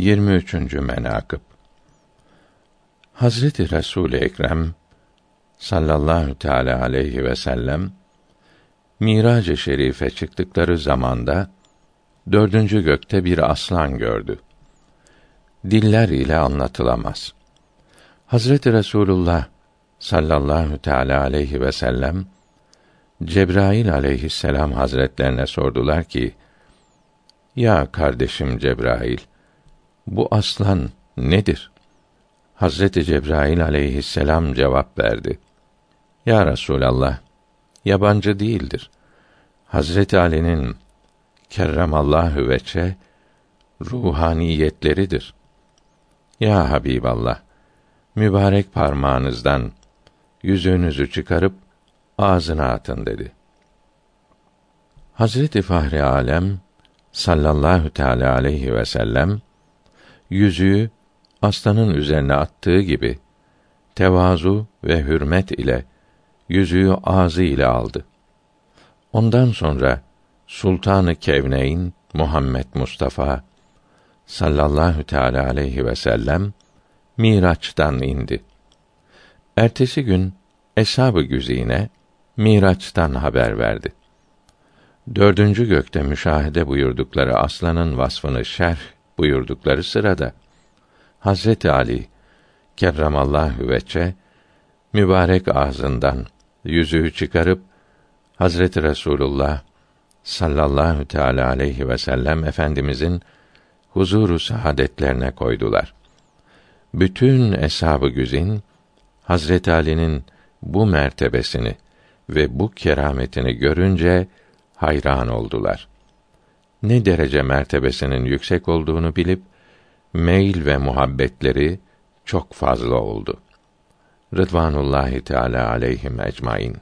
23. menakıb Hazreti Resul Ekrem sallallahu teala aleyhi ve sellem Mirac-ı Şerife çıktıkları zamanda dördüncü gökte bir aslan gördü. Diller ile anlatılamaz. Hazreti Resulullah sallallahu teala aleyhi ve sellem Cebrail aleyhisselam hazretlerine sordular ki: Ya kardeşim Cebrail, bu aslan nedir? Hazreti Cebrail aleyhisselam cevap verdi. Ya Resulallah, yabancı değildir. Hazreti Ali'nin kerremallahu veçe ruhaniyetleridir. Ya Habiballah, mübarek parmağınızdan yüzüğünüzü çıkarıp ağzına atın dedi. Hazreti Fahri Alem sallallahu teala aleyhi ve sellem yüzüğü aslanın üzerine attığı gibi tevazu ve hürmet ile yüzüğü ağzı ile aldı. Ondan sonra Sultanı Kevneyn Muhammed Mustafa sallallahu teala aleyhi ve sellem Miraç'tan indi. Ertesi gün Eshab-ı Güzine Miraç'tan haber verdi. Dördüncü gökte müşahede buyurdukları aslanın vasfını şerh buyurdukları sırada Hazreti Ali kerramallahu veçe mübarek ağzından yüzüğü çıkarıp Hazreti Resulullah sallallahu teala aleyhi ve sellem efendimizin huzuru saadetlerine koydular. Bütün eshab-ı güzin Hazreti Ali'nin bu mertebesini ve bu kerametini görünce hayran oldular. Ne derece mertebesinin yüksek olduğunu bilip meyil ve muhabbetleri çok fazla oldu. Rıdvanullahi Teala aleyhim ecmaîn.